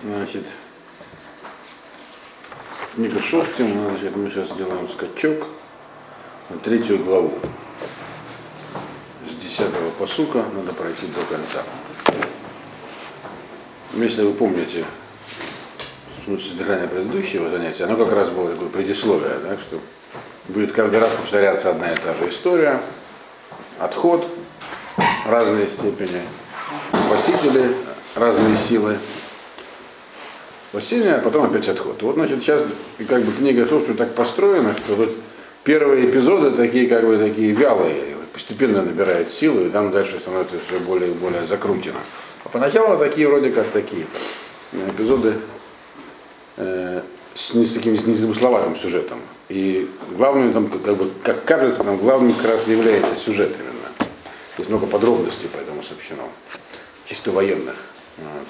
Значит, книга Шохтим, значит, мы сейчас сделаем скачок на третью главу. С десятого посука надо пройти до конца. Если вы помните смысл содержания предыдущего занятия, оно как раз было такое предисловие, да, что будет каждый раз повторяться одна и та же история, отход, разные степени, спасители, разные силы, спасение, а потом опять отход. Вот, значит, сейчас как бы книга, собственно, так построена, что вот первые эпизоды такие, как бы, такие вялые, постепенно набирают силу, и там дальше становится все более и более закручено. А поначалу такие вроде как такие эпизоды э, с, не, с таким с незамысловатым сюжетом. И главным там, как бы, как кажется, там главным как раз является сюжет именно. Есть много подробностей по этому сообщено, чисто военных. Вот.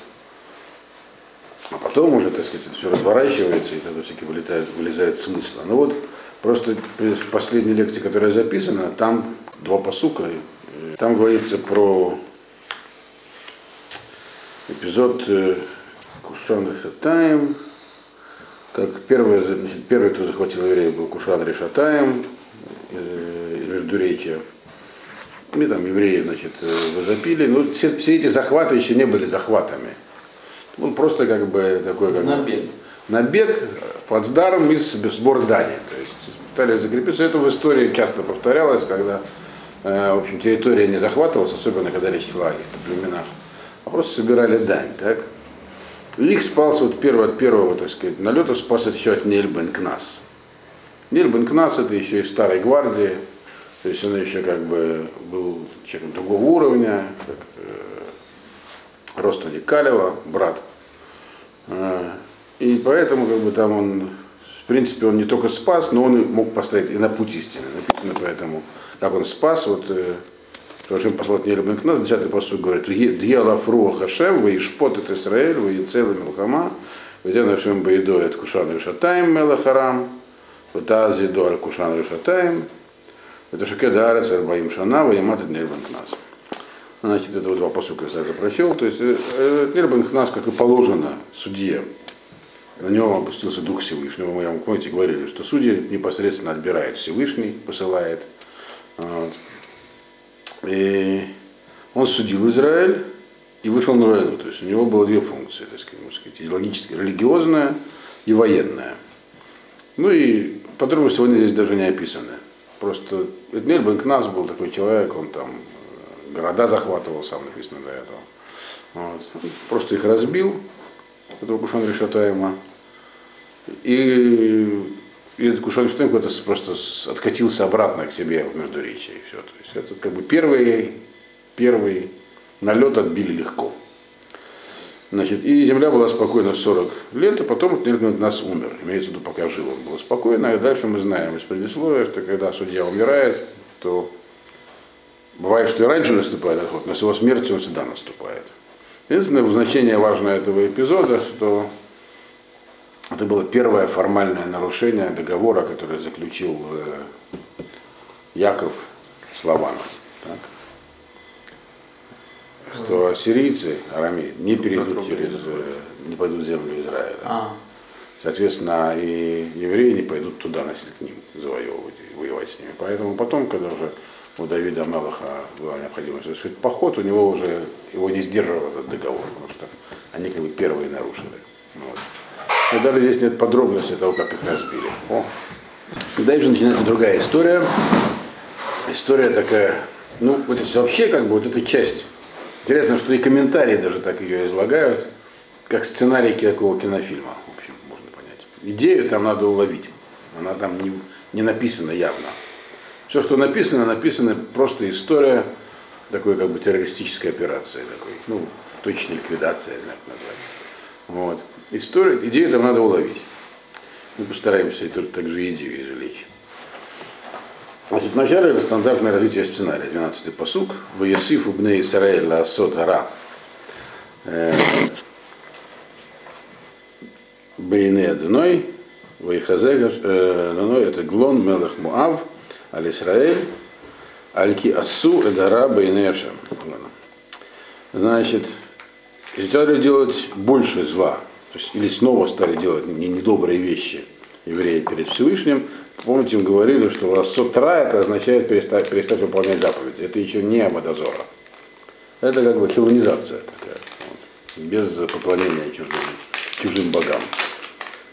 А потом уже, так сказать, все разворачивается, и тогда все-таки вылетает, вылезает смысл. Ну вот, просто в последней лекции, которая записана, там два посука, там говорится про эпизод Кушан Решатаем, как первый, значит, первый, кто захватил евреев, был Кушан Решатаем из Междуречия. И там евреи, значит, возопили. Но все, все эти захваты еще не были захватами. Он просто как бы такой как Набег. набег, плацдарм из сбор дани. То есть пытались закрепиться. Это в истории часто повторялось, когда э, в общем, территория не захватывалась, особенно когда речь шла о племенах, а просто собирали дань. Так? Их спался вот первого, от первого, так сказать, налета спас еще от Нельбен Кнас. Нельбен Кнас это еще из старой гвардии, то есть он еще как бы был человеком другого уровня, как, э, Ростани Калева, брат. Э, и поэтому как бы там он, в принципе, он не только спас, но он мог поставить и на путь истины. Написано поэтому, как он спас, вот э, Рашим послал Нелебен к нас, 10 посуд говорит, Дьялав Руах Хашем, вы Ишпот это Израиль, вы Целый Милхама, вы Нашим Баидо от Кушан Решатаем Мелахарам, вот Азидо Аль Кушан Решатаем, это Шакеда Арец Арбаим Шана, Нелебен к нас. Значит, это вот два посука я сразу прочел. То есть Нербен нас, как и положено, судье, на него опустился Дух Всевышнего. Мы вам, помните, говорили, что судьи непосредственно отбирает Всевышний, посылает. Вот. И он судил Израиль и вышел на войну. То есть у него было две функции, так сказать, можно сказать, идеологическая, религиозная и военная. Ну и подробности войны здесь даже не описаны. Просто Эдмель Бенкнас был такой человек, он там города захватывал, сам написано до этого. Вот. Просто их разбил, этого Кушан Решатаема. И, и этот Кушан Решатаем то просто откатился обратно к себе в Междуречие. И все. То есть это как бы первый, первый налет отбили легко. Значит, и земля была спокойна 40 лет, а потом от нас умер. Имеется в виду, пока жил он было спокойно. И дальше мы знаем из предисловия, что когда судья умирает, то Бывает, что и раньше наступает отход, но с его смертью он всегда наступает. Единственное значение важное этого эпизода, что это было первое формальное нарушение договора, который заключил э, Яков с Лаваном. Так? Что ассирийцы, арамеи, не перейдут через, э, не пойдут в землю Израиля. А, Соответственно, и евреи не пойдут туда, значит, к ним завоевывать, воевать с ними. Поэтому потом, когда уже у Давида Мелаха была необходимость совершить поход, у него уже его не сдерживал этот договор, потому что они как бы первые нарушили. Вот. Но даже здесь нет подробностей того, как их разбили. О. Дальше начинается другая история. История такая, ну, вот вообще как бы вот эта часть. Интересно, что и комментарии даже так ее излагают, как сценарий какого кинофильма, в общем, можно понять. Идею там надо уловить. Она там не, не написана явно. Все, что написано, написано просто история такой как бы террористической операции, такой, ну, точной ликвидации, как назвать. Вот. История, идею там надо уловить. Мы постараемся и только также идею извлечь. Значит, вначале это стандартное развитие сценария, 12-й посук. В Ясифу бне Исраэль ла сод гара. Бейне Адуной, Вайхазега, это Глон Мелах Муав, Аль Исраэль, Альки Асу Эдара Байнешем. Значит, сделали делать больше зла То есть, или снова стали делать недобрые вещи евреи перед Всевышним. Помните, им говорили, что сотра это означает перестать, перестать выполнять заповеди. Это еще не Абадазора. Это как бы хилонизация такая, вот, без поклонения чужим, чужим богам.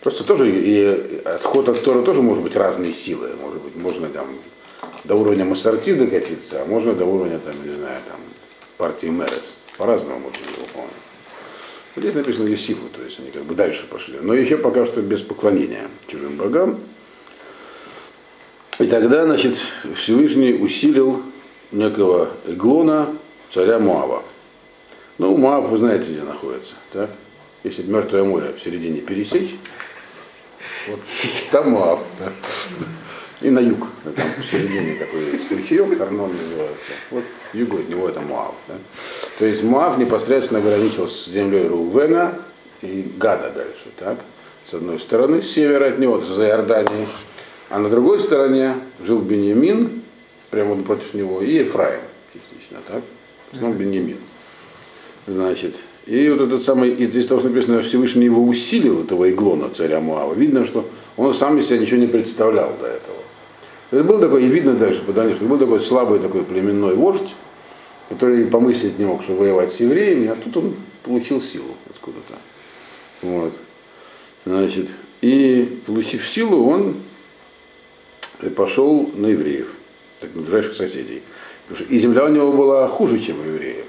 Просто тоже и отход от Тора тоже может быть разные силы. Может быть, можно там до уровня Массарти докатиться, а можно до уровня, там, не знаю, там, партии Мерес. По-разному можно его выполнять. Здесь написано Есифу, то есть они как бы дальше пошли. Но еще пока что без поклонения чужим богам. И тогда, значит, Всевышний усилил некого Эглона, царя Муава. Ну, Муав, вы знаете, где находится, так? Если Мертвое море в середине пересечь, вот там Муав. Да? И на юг, там в середине такой ручеек, Арнон называется. Вот югу от него это Муав. Да? То есть Муав непосредственно ограничил с землей Рувена и Гада дальше, так? С одной стороны, с севера от него, за Иорданией, а на другой стороне жил Беньямин, прямо против него, и Ефраим частично, так? Он Беньямин. Значит, и вот этот самый, и здесь тоже написано, Всевышний его усилил, этого Иглона, царя Муава. Видно, что он сам из себя ничего не представлял до этого. То есть был такой, и видно дальше по что был такой слабый такой племенной вождь, который помыслить не мог, что воевать с евреями, а тут он получил силу откуда-то. Вот. Значит, и получив силу, он пошел на евреев, так на ближайших соседей. И земля у него была хуже, чем у евреев.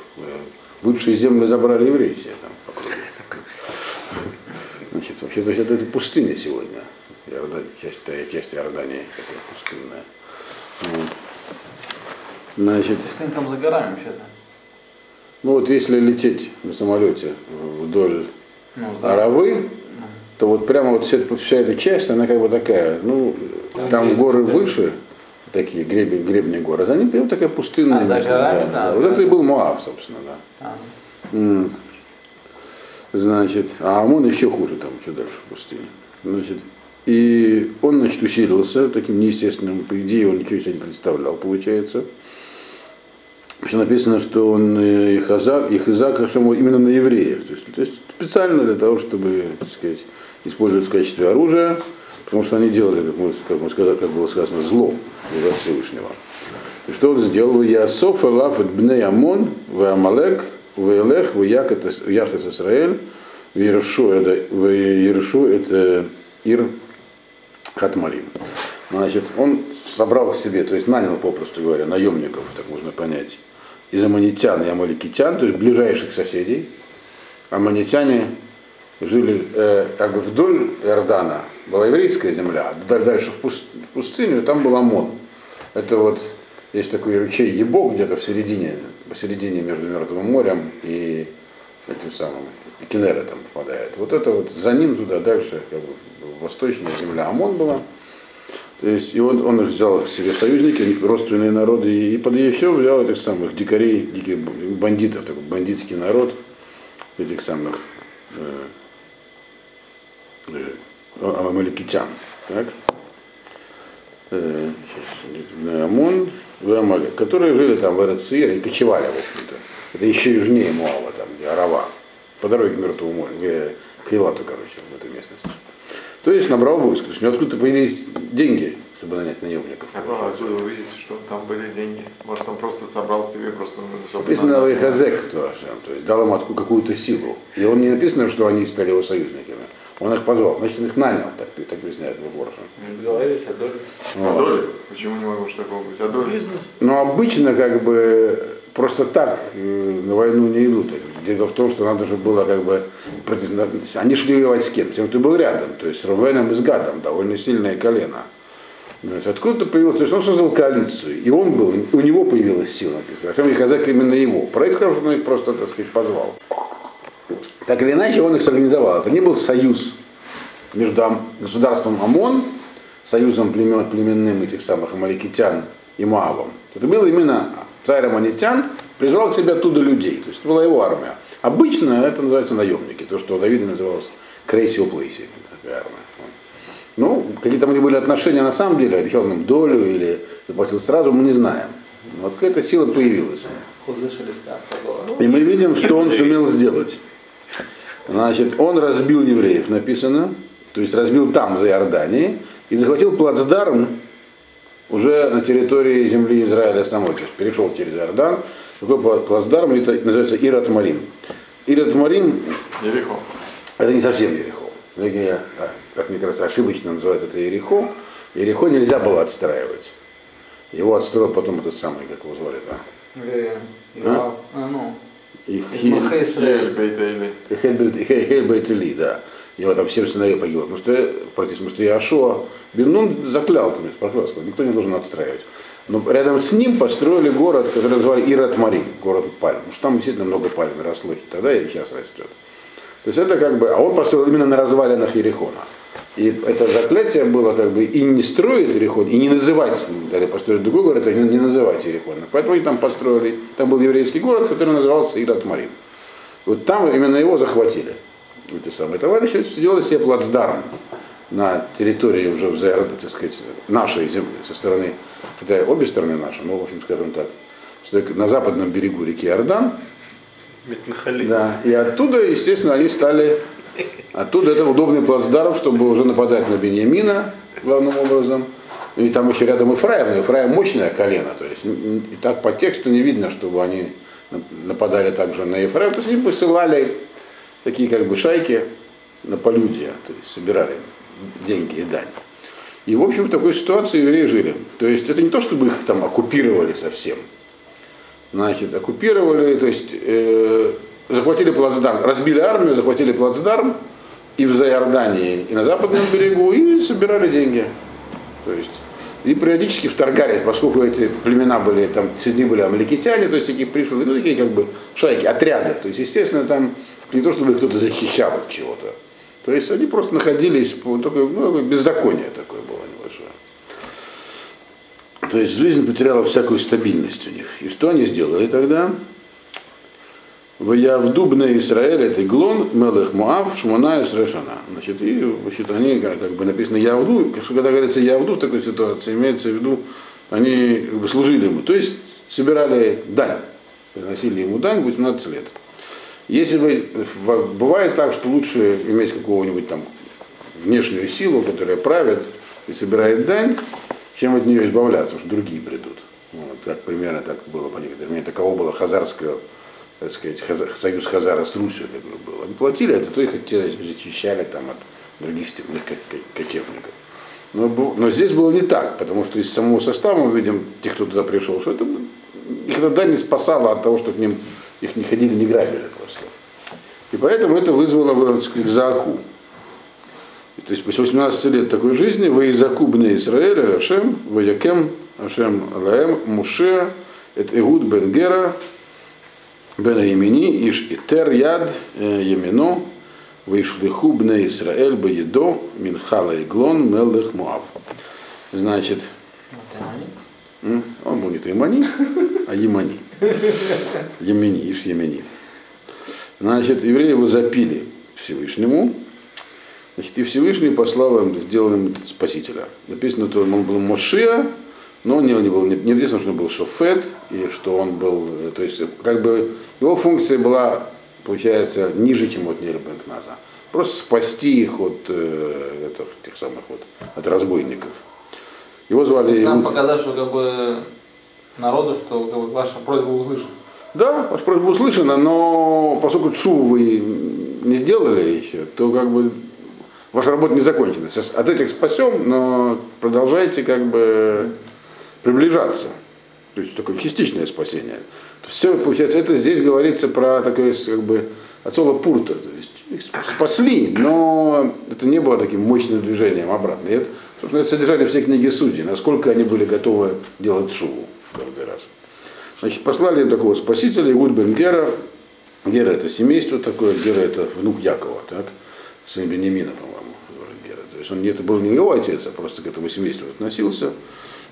Лучшие земли забрали евреи себе там по Значит, вообще, то это, это пустыня сегодня. Иордания, часть, часть Иордании такая пустынная. Вот. Значит, Пустынь там за горами вообще-то. Ну вот если лететь на самолете вдоль ну, Аравы, ну. то вот прямо вот вся, вся эта часть, она как бы такая, ну, там, там горы выше, такие гребни, гребни гор, ним прям такая пустынная. А за горами, да, да. Вот это и был Моав, собственно, да. А. Значит, а Амон еще хуже, там еще дальше в пустыне. Значит, и он, значит, усилился таким неестественным, по идее, он ничего себе не представлял, получается. Все написано, что он их, Азак, их Изак именно на евреев. То есть, то есть специально для того, чтобы, так сказать, использовать в качестве оружия, потому что они делали, как, мы, как, мы сказали, как было сказано, зло для Всевышнего. И что он сделал? Ясоф Алаф Бней Амон, в Амалек, в Элех, в Яхет Исраэль, в Ершу это Ир Хатмарим. Значит, он собрал к себе, то есть нанял, попросту говоря, наемников, так можно понять, из аммонитян и амаликитян, то есть ближайших соседей. Аммонитяне жили э, как бы вдоль Иордана, была еврейская земля, а дальше в, пуст, в пустыню, там был Амон. Это вот, есть такой ручей Ебок где-то в середине, посередине между Мертвым морем и этим самым Кенера там впадает. Вот это вот за ним туда дальше, как бы, восточная земля Амон была. То есть, и он, он их взял себе союзники, родственные народы, и, и под еще взял этих самых дикарей, диких бандитов, такой бандитский народ, этих самых э, амаликитян. Так? Э, Амон, Амалик, которые жили там в Эрцир и кочевали, в общем-то. Это еще южнее Муава, там, где Арава, по дороге к Мертвому морю, к Илату, короче, в этой местности. То есть набрал войско. То есть у него откуда-то появились деньги, чтобы нанять наемников. А откуда вы видите, что там были деньги? Может, он просто собрал себе просто... Написано Вейхазек, то есть дал им откуда какую-то силу. И он не написано, что они стали его союзниками. Он их позвал, значит, он их нанял, так, так объясняет Воршин. Договорились о доле. Вот. О доле? Почему не могло такого быть? О доле? Бизнес. Ну, обычно, как бы, просто так э, на войну не идут. Дело в том, что надо же было как бы против... Они шли воевать с кем? Тем, кто был рядом, то есть с Рувеном и с Гадом, довольно сильное колено. Откуда-то появилось, то есть он создал коалицию, и он был, у него появилась сила. Причем Хазак именно его. Проект сказал, что он их просто, так сказать, позвал. Так или иначе, он их сорганизовал. Это не был союз между государством ОМОН, союзом племен, племенным этих самых амаликитян и Моавом. Это было именно царь Аманитян призвал к себе оттуда людей. То есть это была его армия. Обычно это называется наемники, то, что у Давида называлось крейсио плейси. Такая армия. Ну, какие там у них были отношения на самом деле, обещал нам долю или заплатил сразу, мы не знаем. Вот какая-то сила появилась. И мы видим, что он сумел сделать. Значит, он разбил евреев, написано, то есть разбил там, за Иорданией, и захватил плацдарм уже на территории земли Израиля самой, то есть перешел через Иордан, такой плацдарм, это называется Ират Марим. Ират Марим, Ерехо. это не совсем Ерехо. Многие, а, как мне кажется, ошибочно называют это Ерехо. Ерехо нельзя было отстраивать. Его отстроил потом этот самый, как его звали, а? Э, А? А, ну, И из Хи- Махе Ель Исраэль. Бейтейли. Хельбет- Хе- Хельбет Ли, да. У него там семь сыновей погибло. Потому что, против, потому что Иошуа Бенун заклял, там, проклял, сказал, никто не должен отстраивать. Но рядом с ним построили город, который называли Ират Марим, город пальм. Потому что там действительно много пальм росло, тогда и сейчас растет. То есть это как бы, а он построил именно на развалинах Ерехона. И это заклятие было как бы и не строить Ерехон, и не называть, дали построить другой город, и не, называть Ерехон. Поэтому они там построили, там был еврейский город, который назывался Ират Марим. Вот там именно его захватили. Эти самые товарищи сделали себе плацдарм на территории уже в ЗРД, так сказать, нашей земли, со стороны, хотя обе стороны наши, но, в общем, скажем так, что на западном берегу реки Митнахали. да, и оттуда, естественно, они стали, оттуда это удобный плацдарм, чтобы уже нападать на Беньямина, главным образом. И там еще рядом Ифраим, но Ифраим мощное колено, то есть и так по тексту не видно, чтобы они нападали также на Ефраим, то есть они посылали такие как бы шайки на полюдия, то есть собирали деньги и дань. И в общем в такой ситуации евреи жили. То есть это не то, чтобы их там оккупировали совсем, значит, оккупировали, то есть э, захватили плацдарм, разбили армию, захватили плацдарм и в Зайордании, и на западном берегу, и собирали деньги. То есть, и периодически вторгались, поскольку эти племена были, там, среди были амаликитяне, то есть такие пришли, ну, такие как бы шайки, отряды. То есть, естественно, там не то, чтобы их кто-то защищал от чего-то. То есть они просто находились, по такой, ну, беззаконие такое было небольшое. То есть жизнь потеряла всякую стабильность у них. И что они сделали тогда? В Явдубне Израиль, это Глон, Мелех Муав, Шмона и Срешана. Значит, и значит, они, как, бы написано Явду, когда говорится Явду в такой ситуации, имеется в виду, они как бы, служили ему. То есть собирали дань, приносили ему дань 18 лет. Если в- бывает так, что лучше иметь какого-нибудь там внешнюю силу, которая правит и собирает дань, чем от нее избавляться, потому что другие придут. Вот, как примерно так было по некоторым. Таково было хазарское, так сказать, союз Хазара с Русью такой был. Они платили это, то их защищали там от других степных ко- кочевников. Но, но здесь было не так, потому что из самого состава мы видим, тех, кто туда пришел, что это их тогда не спасало от того, что к ним их не ходили, не грабили просто. И поэтому это вызвало, так. И То есть после 18 лет такой жизни вы из Акубне Израиля, Ашем, Ваякем, Ашем Алаем, Муше, это Игуд Бен Гера, Бен Емини, Иш Итер Яд э, Емино, Вейшлиху Бне Исраэль Баедо, Минхала Иглон, Мелех Муав. Значит? М? Он был не Таймани, а Емани. Емени, Иш Емени. Значит, евреи его запили Всевышнему. Значит, и Всевышний послал им, сделал им спасителя. Написано, что он был Мошия, но не, не, был, не, не написано, что он был Шофет, и что он был, э, то есть, как бы, его функция была, получается, ниже, чем от Нель Бенкназа. Просто спасти их от э, этих, тех самых вот, от разбойников. Его звали Нам показать, что как бы народу, что как бы, ваша просьба услышана. Да, ваша просьба услышана, но поскольку ЦУ вы не сделали еще, то как бы ваша работа не закончена. Сейчас от этих спасем, но продолжайте как бы приближаться. То есть такое частичное спасение. Все, получается, это здесь говорится про такое как бы отцола пурта. То есть их спасли, но это не было таким мощным движением обратно. И это, собственно, это содержание всей книги судей, насколько они были готовы делать шуву каждый раз. Значит, послали им такого спасителя, Игуд бен Гера. Гера это семейство такое, Гера это внук Якова, так? Сын Бенемина, по-моему, Гера. То есть он это был не его отец, а просто к этому семейству относился.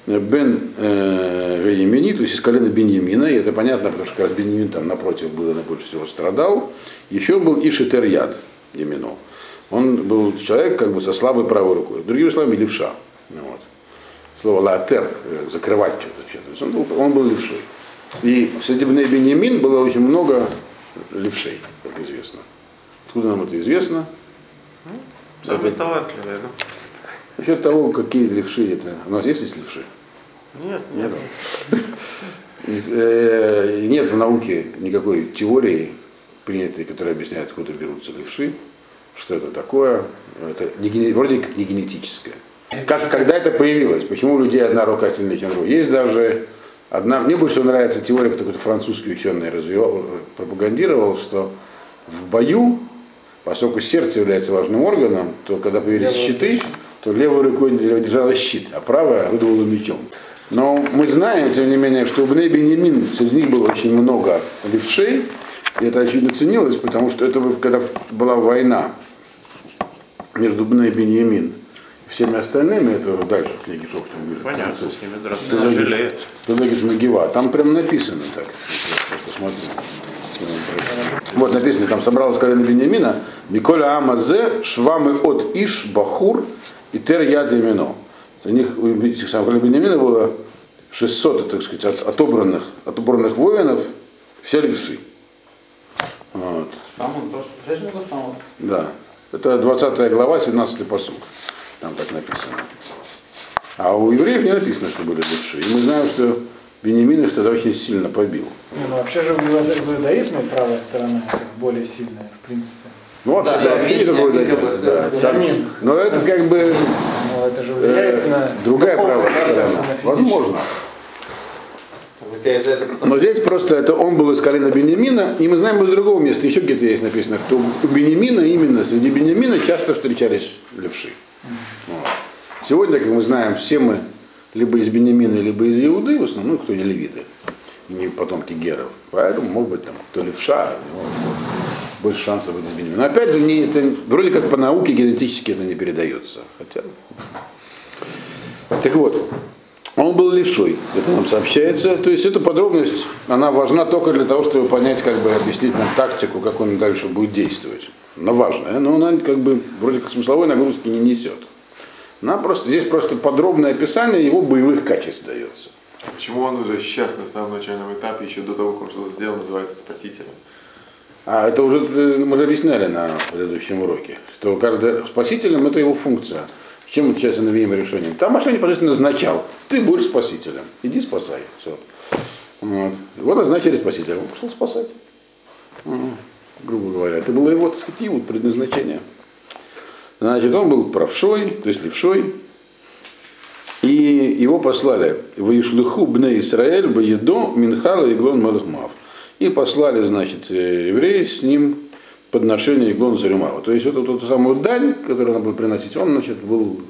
Бен э, Емени, то есть из колена Беньямина, и это понятно, потому что как раз Беньямин там напротив был и больше всего страдал. Еще был Ишетер Яд Емино. Он был человек как бы со слабой правой рукой. Другими словами, левша. Ну Вот. Слово латер, э, закрывать что-то. То есть он был, он был левшой. И среди Бней Беньямин было очень много левшей, как известно. Откуда нам это известно? Самый талантливый, ну. Насчет того, какие левши это. У нас есть здесь левши? Нет, нет. Э, Нет в науке никакой теории, принятой, которая объясняет, откуда берутся левши, что это такое. Это не вроде как не генетическое. Как, когда это появилось? Почему у людей одна рука сильнее, чем другая? Есть даже одна... Мне больше нравится теория, которую какой-то французский ученый развивал, пропагандировал, что в бою, поскольку сердце является важным органом, то когда появились щиты, то левой рукой держала щит, а правая орудовала мечом. Но мы знаем, тем не менее, что у Бней Бенемин среди них было очень много левшей, и это очевидно ценилось, потому что это когда была война между Бней Беньямин и всеми остальными, это дальше в книге Шофтом ближе. к Понятно, концу. с ними драться Магива, там прям написано так. Я посмотрю. Вот написано, там собралось колено Беньямина, Миколя Амазе, Швамы от Иш, Бахур и Тер Яд Имено. За них у этих самых Беньямина было 600, так сказать, от- отобранных, отобранных воинов, все левши. Вот. Шамон, шамон. Да. Это 20 глава, 17 посук. Там так написано. А у евреев не написано, что были левши. И мы знаем, что Бенемин их тогда очень сильно побил. Не, ну вообще же в иуда- в иудаизме правая сторона более сильная, в принципе. Ну вот, Да, да, такое Витя да, да, царь-. Но это как бы Но это же э, на другая правая сторона. Возможно. Но здесь просто это он был из колена Бенемина, и мы знаем из другого места, еще где-то есть написано, что у Бенемина именно, среди Бенемина часто встречались левши. Вот. Сегодня, как мы знаем, все мы либо из Бенемина, либо из Иуды, в основном, ну, кто не левиты, и не потомки геров. Поэтому, может быть, там, кто левша, у него больше шансов быть из Бенемина. Но опять же, не, это, вроде как по науке генетически это не передается. Хотя... Так вот, он был левшой, это нам сообщается. То есть эта подробность, она важна только для того, чтобы понять, как бы объяснить нам тактику, как он дальше будет действовать. Она важная, но она как бы вроде как смысловой нагрузки не несет. Она просто, здесь просто подробное описание его боевых качеств дается. Почему он уже сейчас, на самом начальном этапе, еще до того, как он что-то сделал, называется спасителем? А это уже э, мы же объясняли на предыдущем уроке, что каждый спасителем это его функция. Чем отличается навеем решением? Там Машин непосредственно назначал, ты будешь спасителем, иди спасай. Все. Вот. Его назначили спасителем, он пошел спасать. Грубо говоря. Это было его, так сказать, иуд, предназначение. Значит, он был правшой, то есть левшой, и его послали в Ишлиху бне Исраэль, Баедо, Минхала, Иглон, Малахмав. И послали, значит, э, евреи с ним подношение Иглон Зарюмава. То есть вот эту, эту самую дань, которую надо было приносить, он, значит, был,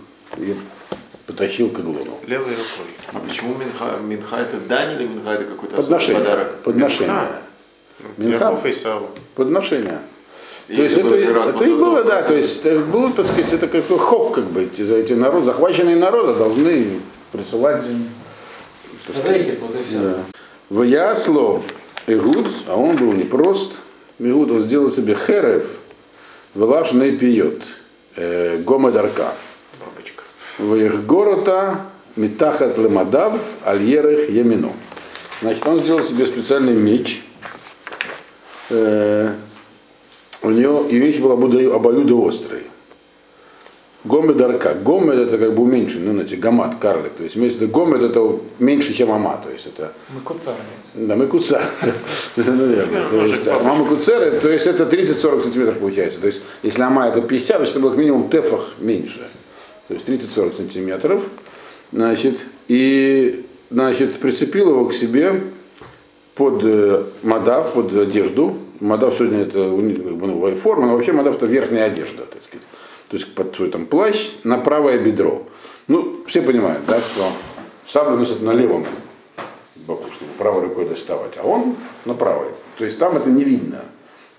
потащил к Иглону. Левой рукой. А почему Минха? Минха это дань или Минха это какой-то Подношение. подарок? Подношение. Минха. Минха. Исау. Подношение. И то есть это, как это и было, да, то есть это было, так сказать, это какой хоп, как бы, эти, эти народ, захваченные народы должны присылать так сказать. Да. В Ясло Игуд, а он был непрост. Игуд, он сделал себе херев, не пьет, э, гома дарка. Бабочка. В их города метахат лемадав альерех емино. Значит, он сделал себе специальный меч. Э, у него и меч был обоюдо- обоюдоострый. Гомед арка. Гомед это как бы уменьшенный, ну, знаете, гамат, карлик. То есть, имеется в виду, гомед это меньше, чем ама. То есть, это Мы куцар имеется. да, мы куца. Наверное. То есть, а мама куцеры, то есть это 30-40 сантиметров получается. То есть, если ама это 50, значит, было как минимум тефах меньше. То есть 30-40 сантиметров. Значит, и значит, прицепил его к себе под э, мадав, под одежду. Мадав сегодня это ну, форма, но вообще мадав это верхняя одежда, так сказать. То есть под свой там плащ на правое бедро. Ну, все понимают, да, что саблю носят на левом боку, чтобы правой рукой доставать, а он на правой. То есть там это не видно.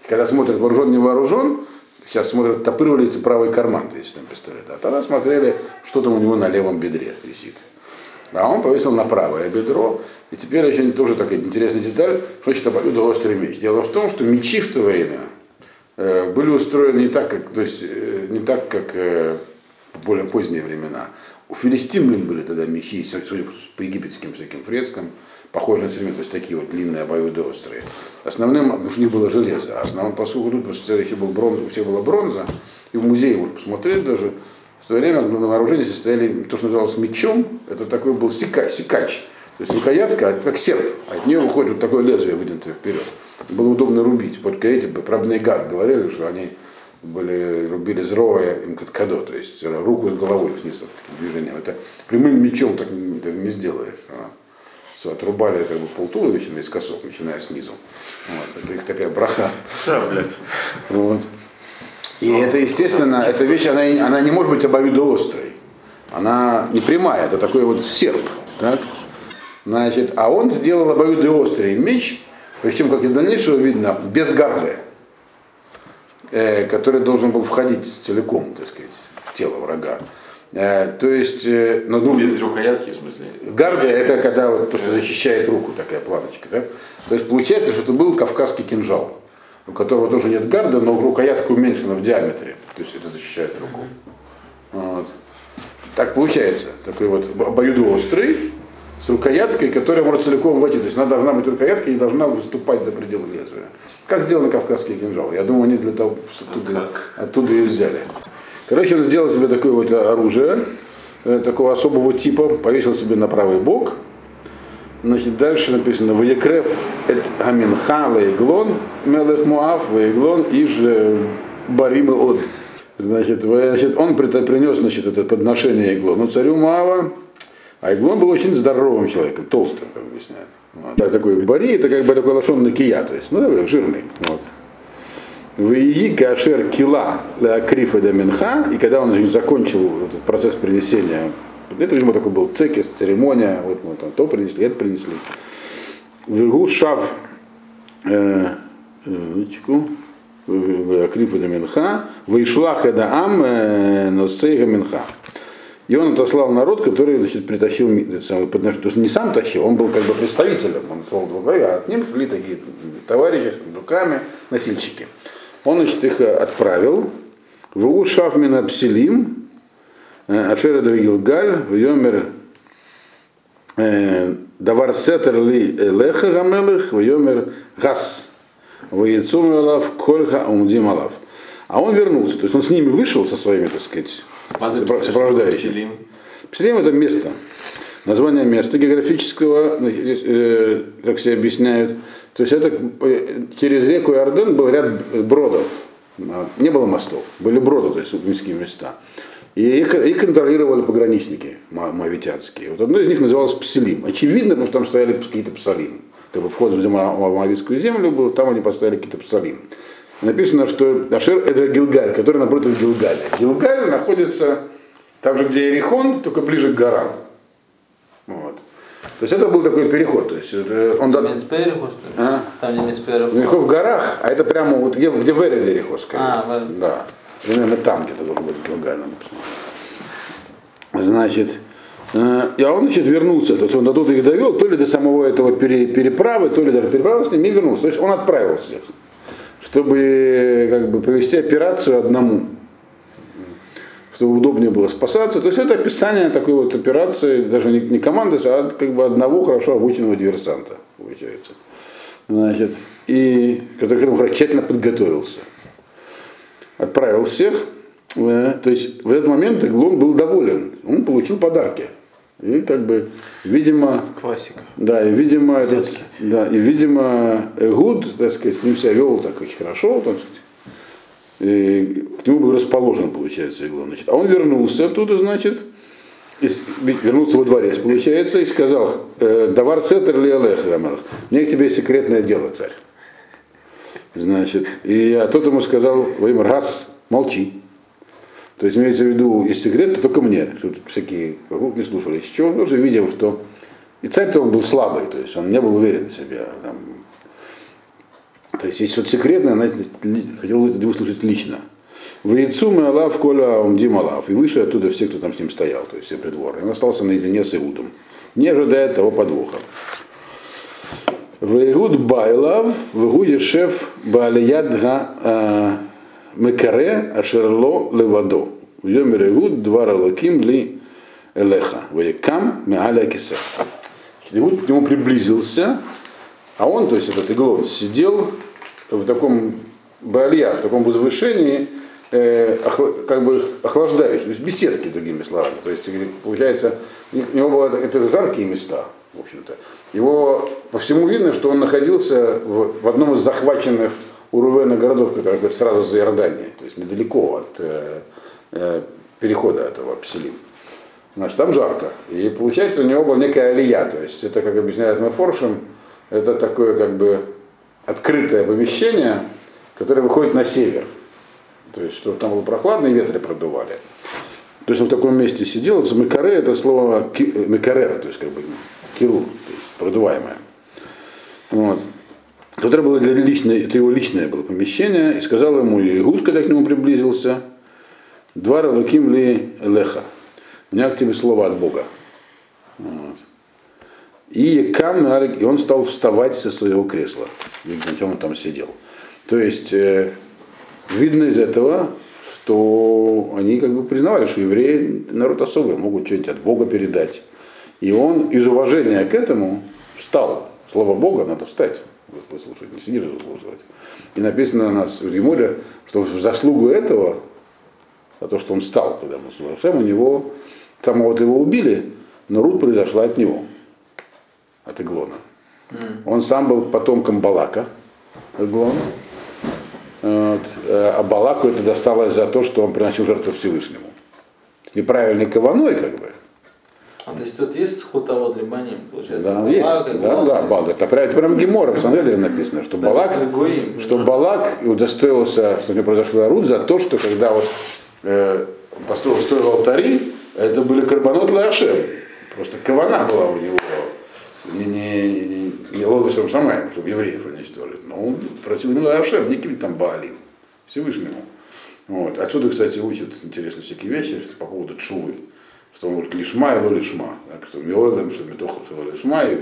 Когда смотрят вооружен, не вооружен, сейчас смотрят, топыривается правый карман, то есть там пистолет. А тогда смотрели, что там у него на левом бедре висит. А он повесил на правое бедро. И теперь еще тоже такая интересная деталь, что значит обоюдоострый меч. Дело в том, что мечи в то время были устроены не так, как, то есть, э, не так, как э, в более поздние времена. У филистимлян были тогда мечи, судя по египетским всяким фрескам, похожие на цилиндр, то есть такие вот длинные обоюды острые. Основным, потому что них было железо, а основным, поскольку тут просто еще был бронза, у всех была бронза, и в музее вот посмотреть даже, в то время на вооружении состояли то, что называлось мечом, это такой был секач, секач. То есть рукоятка, как серп, от нее выходит вот такое лезвие, выдвинутое вперед. Было удобно рубить. Только эти пробный гад говорили, что они были, рубили зровое им кадо, то есть руку с головой вниз вот, таким движением. Это прямым мечом так не, не сделаешь. А. Все, отрубали как бы полтуловища наискосок, начиная снизу. Вот. Это их такая браха. Сабля. Вот. И это, естественно, эта вещь, она, она не может быть обоюдоострой. Она не прямая, это такой вот серп. Так? Значит, а он сделал обоюдоострый меч, причем, как из дальнейшего видно, без гарды, э, который должен был входить целиком, так сказать, в тело врага. Э, то есть, э, на двух... Без рукоятки, в смысле? Гарда это когда вот то, что защищает руку, такая планочка. Так? То есть получается, что это был кавказский кинжал, у которого тоже нет гарда, но рукоятка уменьшена в диаметре. То есть это защищает руку. Вот. Так получается. Такой вот обоюдоострый с рукояткой, которая может целиком войти. То есть она должна быть рукоятка и не должна выступать за пределы лезвия. Как сделаны кавказские кинжалы? Я думаю, они для того, оттуда, оттуда и взяли. Короче, он сделал себе такое вот оружие, э, такого особого типа, повесил себе на правый бок. Значит, дальше написано «Ваекрев эт гаминха ваеглон мелех муав ваеглон иж барим и од». Значит, значит, он принес значит, это подношение Иглону, царю Муава, а Иглон был очень здоровым человеком, толстым, как объясняют. Вот. Так, такой бари, это как бы такой лошон на кия, то есть, ну, такой жирный. Вот. Вии кашер кила крифа де минха, и когда он закончил этот процесс принесения, это, видимо, такой был цекис, церемония, вот мы там то принесли, это принесли. Вигу шав э, крифа де минха, вышлах эда ам носейга минха. И он отослал народ, который значит, притащил самый подношение. То есть не сам тащил, он был как бы представителем. Он во главе, а от ним шли такие товарищи с руками, носильщики. Он значит, их отправил. В Ушавмина Пселим, Ашера Гилгаль, в Йомер Давар Сетер Ли Леха Гамелых, в Йомер Гас, в Яйцум Алав, Кольха Умдим. А он вернулся, то есть он с ними вышел со своими, так сказать, сопровождающими. Пселим. Пселим это место. Название места географического, э, как все объясняют. То есть это э, через реку Иорден был ряд бродов. А, Не было мостов, были броды, то есть морские места. И их, их контролировали пограничники моавитянские. Вот одно из них называлось Пселим. Очевидно, потому что там стояли какие-то псалим. Как бы вход в Моавитскую землю был, там они поставили какие-то псалим. Написано, что Ашер это Гилгаль, который напротив Гилгаля. Гилгаль находится там же, где Иерихон, только ближе к горам. Вот. То есть это был такой переход. То есть это он Там не Мицпериху, что ли? А? Там не Мицпериху. Иерихон в горах, а это прямо вот где, где Веред Иерихон, скорее. А, Веред. Да. Примерно там где-то должен быть Гилгаль, надо посмотреть. Значит, э, и он, значит, вернулся, то есть он оттуда их довел, то ли до самого этого пере- переправы, то ли даже переправился с ними и вернулся. То есть он отправил всех, чтобы как бы провести операцию одному чтобы удобнее было спасаться. То есть это описание такой вот операции, даже не, не команды, а как бы одного хорошо обученного диверсанта, получается. Значит, и который к этому тщательно подготовился. Отправил всех. э, То есть в этот момент Иглон был доволен. Он получил подарки. И как бы, видимо, Классика. да, и видимо, этот, да, и видимо, Эгуд, так сказать, с ним себя вел так очень хорошо, так сказать, и к нему был расположен, получается, Иглон. Значит. А он вернулся оттуда, значит, и ведь вернулся во дворец, получается, и сказал, э, Давар Сетер ли Гамелах, мне к тебе секретное дело, царь. Значит, и а тот ему сказал, Владимир, газ, молчи. То есть имеется в виду, есть секрет, то только мне, тут всякие вокруг не слушались. Чего он тоже видел, что и царь-то он был слабый, то есть он не был уверен в себе. Там. То есть есть вот секретное, знаете, ли- хотел бы это выслушать лично. В яйцу мы Алав Коля Умдим Алав. И вышли оттуда все, кто там с ним стоял, то есть все придворные. Он остался наедине с Иудом, не ожидая того подвоха. В Игуд Байлав, в Игуде шеф Баалият Га Мекаре Ашерло Левадо. В Йомер Игуд два ралаким ли Элеха. Ваякам Меаля Кисе. Иуд к нему приблизился, а он, то есть этот Иглон, сидел в таком балья, в таком возвышении, э, охла- как бы охлаждающий, то есть беседки, другими словами. То есть, получается, у него было, это жаркие места, в общем-то. Его по всему видно, что он находился в, в одном из захваченных у Рувена городов, который находится сразу за Иорданией, то есть недалеко от э, э, перехода этого Пселим. Значит, там жарко. И получается, у него была некая алия. То есть это, как объясняет Мафоршем, это такое как бы открытое помещение, которое выходит на север. То есть, чтобы там было прохладно и ветры продували. То есть он в таком месте сидел. Микаре это слово микарер, то есть как бы киру, то есть продуваемое. Вот. Которое было для личной, это его личное было помещение, и сказал ему Игуд, когда к нему приблизился, два ралаким ли леха. У меня к тебе слово от Бога. Вот. И кам, и он стал вставать со своего кресла, чем он там сидел. То есть видно из этого, что они как бы признавали, что евреи народ особый, могут что-нибудь от Бога передать. И он из уважения к этому встал. Слово Бога надо встать, выслушать, не сидишь выслушивать. И написано у нас в Риморе, что в заслугу этого, за то, что он встал, когда мы слушаем, у него, самого вот его убили, но Рут произошла от него, от Иглона. Он сам был потомком Балака, Иглона. Вот. э, А Балаку это досталось за то, что он приносил жертву Всевышнему. С неправильной каваной, как бы. А то есть тут есть хутовод либаним, получается? Да, есть. Балак, Да, Балак. да, Балак. Это прям, Гемора, в деле написано, что Балак, что Балак удостоился, что у него произошла Руд за то, что когда вот э, построил, строил алтари, это были карбонот Лашем. Просто кавана была у него. Не, не, не, не лодочным шамаем, чтобы евреев уничтожить. Но он просил именно Лашем, не каким там Баалим, Всевышнему. Вот. Отсюда, кстати, учат интересные всякие вещи по поводу Чувы. Что он говорит лишма и ло лишма. Так, что миолем, что метоху, что ло лишма и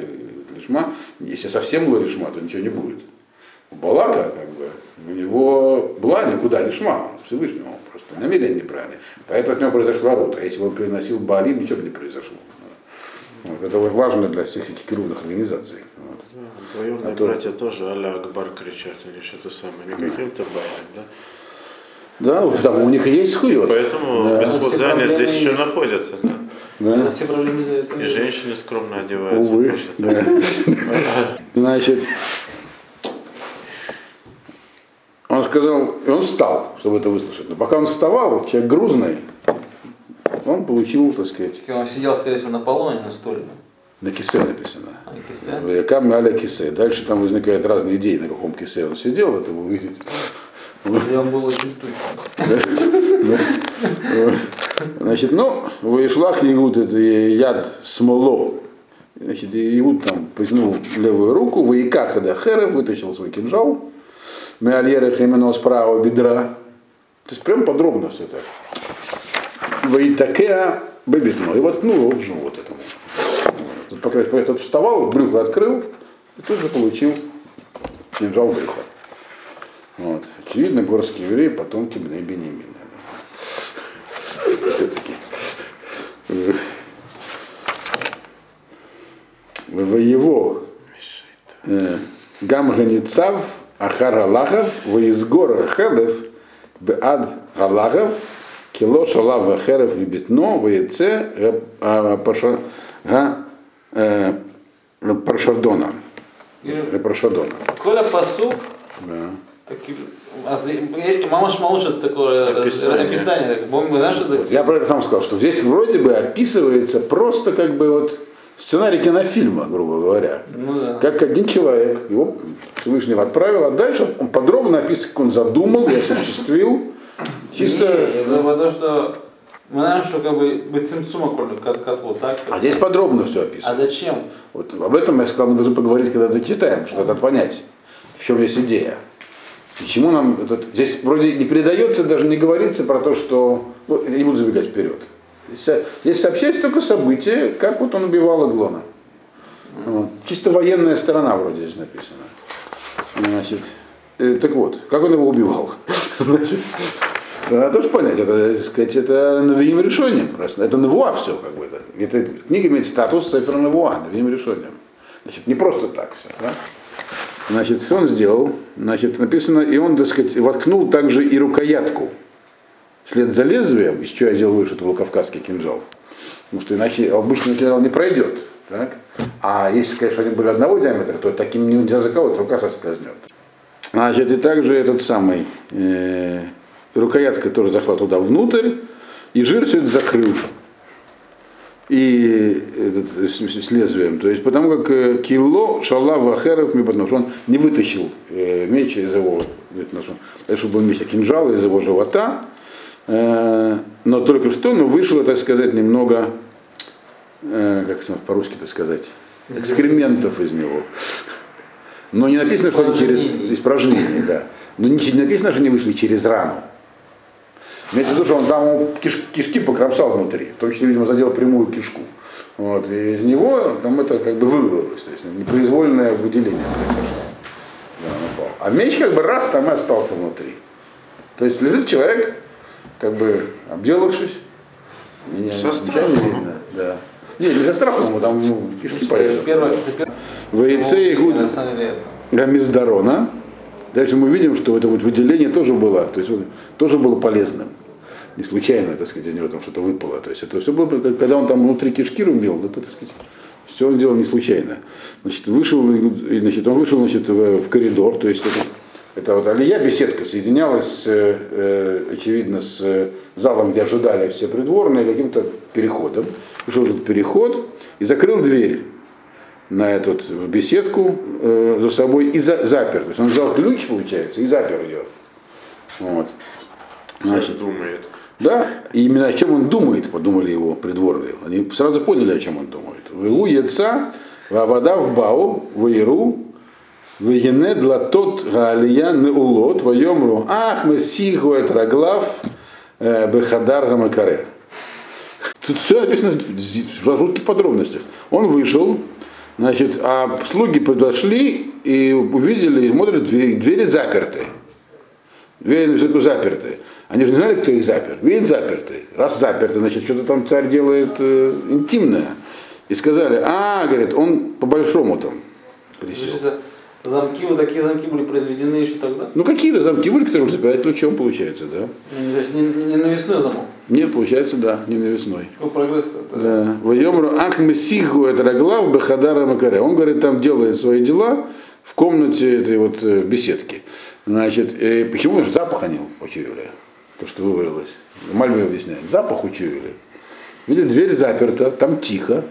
лишма. Если совсем ло лишма, то ничего не будет. У Балака, как бы, у него была никуда лишма, Всевышнему, просто намерение неправильное. Поэтому от него произошла рот. А если бы он приносил Баалим, ничего бы не произошло. Вот. Это важно для всех этих кирувных организаций. Вот. Двоюродные А то- братья тоже Аля Акбар кричат или что-то самое. Не каким-то баям, да? Да, там у них есть хует. Поэтому Да. беспутзания здесь еще есть. находятся. Да? Да, Да. все проблемы из-за этого. И женщины скромно одеваются. Увы. Да. Значит, он сказал, и он встал, чтобы это выслушать. Но пока он вставал, человек грузный, он получил, так сказать, Он сидел, скорее всего, на полу, а не на стуле. на кисе написано. А кисе. Кам аля кисе. Дальше там возникают разные идеи, на каком кисе он сидел, это вы увидите. Или он был очень тучный. Вот. Значит, ну, вышлах Игуд, это яд смоло. Значит, Игуд там потянул левую руку, вояка хода херев, вытащил свой кинжал, Меальерах именно с правого бедра. То есть прям подробно все это. Воитакеа бебетно. И воткнул его в живот этому. Тут пока этот вставал, брюхо открыл, и тут же получил кинжал в брюхо. Вот. Очевидно, горские евреи потомки Бней Бенемина. Все-таки. В его гам ганицав ахар галахов ваизгор хелев беад галахов кило шалав вахерев лебетно ваеце паршадона. Паршадона. Коля посук, Да. А шмауш это такое Описание. Знаешь, что это? Я про это сам сказал, что здесь вроде бы описывается просто как бы вот сценарий кинофильма, грубо говоря. Ну да. Как один человек, его Всевышний отправил, а дальше он подробно описывает, как он задумал и осуществил. Чисто... Это потому что мы знаем, что как бы быть цимцума как, как вот так. А здесь подробно все А описано. зачем? Вот об этом я сказал, мы должны поговорить, когда зачитаем, что надо понять, в чем есть идея. Почему нам этот, здесь вроде не передается, даже не говорится про то, что... Ну, я не буду забегать вперед. Здесь, сообщается только событие, как вот он убивал Иглона. Вот. Чисто военная сторона вроде здесь написана. Значит, э, так вот, как он его убивал? Значит, Надо тоже понять, это, так сказать, это навиим решением. Это навуа все, как бы. Это, это книга имеет статус цифра навуа, навиим решением. Значит, не просто так все. Да? Значит, что он сделал? Значит, написано, и он, так сказать, воткнул также и рукоятку. Вслед за лезвием, из чего я делал выше, это был кавказский кинжал. Потому что иначе обычный кинжал не пройдет. Так? А если, конечно, они были одного диаметра, то таким нельзя заколоть, рука соскользнет. Значит, и также этот самый, э, рукоятка тоже зашла туда внутрь, и жир все это закрыл. И этот, с, с- лезвием. То есть потому как э, кило шалава херов потому что он не вытащил э, меч из его, это был меч, а кинжал из его живота, Э, но только что, но вышло, так сказать, немного, э, как по-русски это сказать, экскрементов из него. Но не написано, что они через испражнений, да. Но не написано, что они вышли через рану. Имеется в виду, что он там ему киш- кишки покромсал внутри, в том числе, видимо, задел прямую кишку. Вот, и из него там это как бы вывалилось, то есть непроизвольное выделение произошло. Да, он упал. А меч как бы раз там и остался внутри. То есть лежит человек, как бы обделавшись. и не- Со страхом, не видно, Да. Не, не со страхом, ему там ну, кишки порезал. Первое, В яйце и гуд на самом деле это. гамиздарона. Дальше мы видим, что это вот выделение тоже было, то есть тоже было полезным. Не случайно, так сказать, из него там что-то выпало. То есть это все было, когда он там внутри кишки рубил, это, так сказать, все он делал не случайно. Значит, вышел, и, значит, он вышел значит, в, коридор, то есть это, это вот алия беседка соединялась, с, э, очевидно, с э, залом, где ожидали все придворные, каким-то переходом. Вышел этот переход и закрыл дверь на эту беседку э, за собой и за, запер. То есть он взял ключ, получается, и запер ее. Вот. Значит, думает. Да, и именно о чем он думает, подумали его придворные. Они сразу поняли, о чем он думает. Вегу яца, вода в бау, ваиру, вегене для тот галия не улот, вайомру, ах, мы сигу раглав, э, бехадар гамакаре. Тут все написано в жутких подробностях. Он вышел, значит, а слуги подошли и увидели, смотрят, двери, двери заперты. Двери на заперты. Они же не знали, кто их запер. Видят заперты. Раз заперты, значит, что-то там царь делает э, интимное. И сказали, а, говорит, он по-большому там присел. замки, вот такие замки были произведены еще тогда? Ну, какие-то замки были, которые можно запирать ключом, получается, да? То есть не, не навесной замок. Нет, получается, да, не навесной. Какой прогресс-то? Да. Вайомру Акмесиху это Раглав Бахадара Макаре. Он, говорит, там делает свои дела в комнате этой вот э, беседки. Значит, э, почему же запах они учуяли? То, что вывалилось. Мальве объясняет. Запах учуяли. Видит, дверь заперта, там тихо.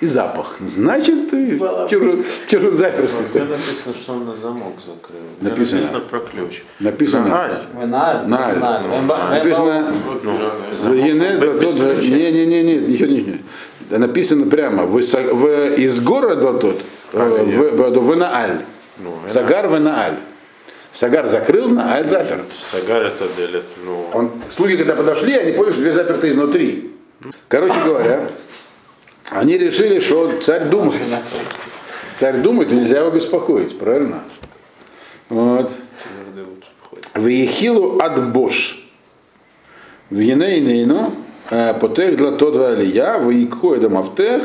И запах. Значит, ты же он заперся? Где написано, что он на замок закрыл? Написано. написано про ключ. Написано. На Написано. Не, не, не, не, ничего, ничего. Написано прямо, из города тот, в, Нааль. Сагар в Нааль. Сагар закрыл, Нааль запер. Сагар это делит, ну, Он, слуги, когда подошли, они поняли, что дверь заперта изнутри. Короче говоря, они решили, что царь думает. Царь думает, и нельзя его беспокоить, правильно? Вот. твердый лучше входит. Виехилу ад бош. Винейнейну, потех для тодва алия, виикху эдам автех,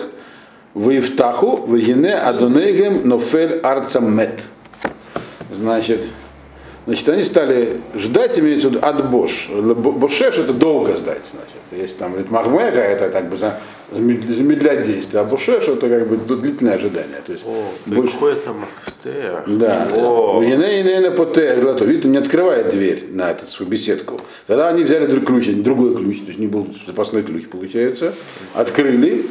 виифтаху, вигене адонейгем нофель арцам мет. Значит, значит, они стали ждать, имеется в виду от бош. Бошеш это долго ждать, значит. Если там говорит махмега, это так бы за- замед- замедлять действие, а бошеш это как бы длительное ожидание. То есть О, больше- какой там да. Золотой. Видите, не открывает дверь на эту свою беседку. Тогда они взяли друг ключ, другой ключ, то есть не был запасной ключ, получается. Открыли.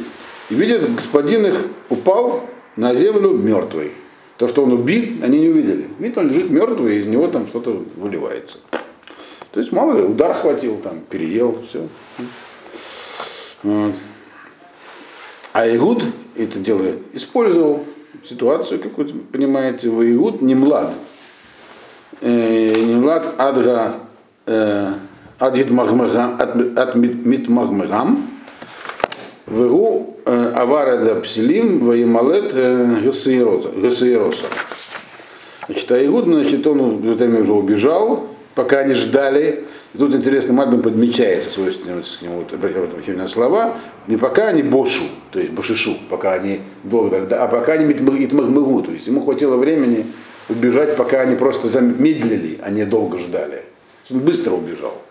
И видят, господин их упал на землю мертвый. То, что он убил, они не увидели. Видите, он лежит мертвый, и из него там что-то выливается. То есть, мало ли, удар хватил, там, переел, все. Вот. А Игуд это дело использовал ситуацию какую-то, понимаете, в Игуд не млад. Э, Не млад адга э, адгит магмагам, от, от мит, мит магмагам. Авареда псилим ваималет э, гасиероса. Значит, а Игуд, значит, он в это время уже убежал, пока они ждали, И тут интересно, Мальбин подмечается свойственным к нему внимание на слова, не пока они бошу, то есть башишу, пока они долго, а пока они итмагмыгу, то есть ему хватило времени убежать, пока они просто замедлили, а не долго ждали. Он быстро убежал.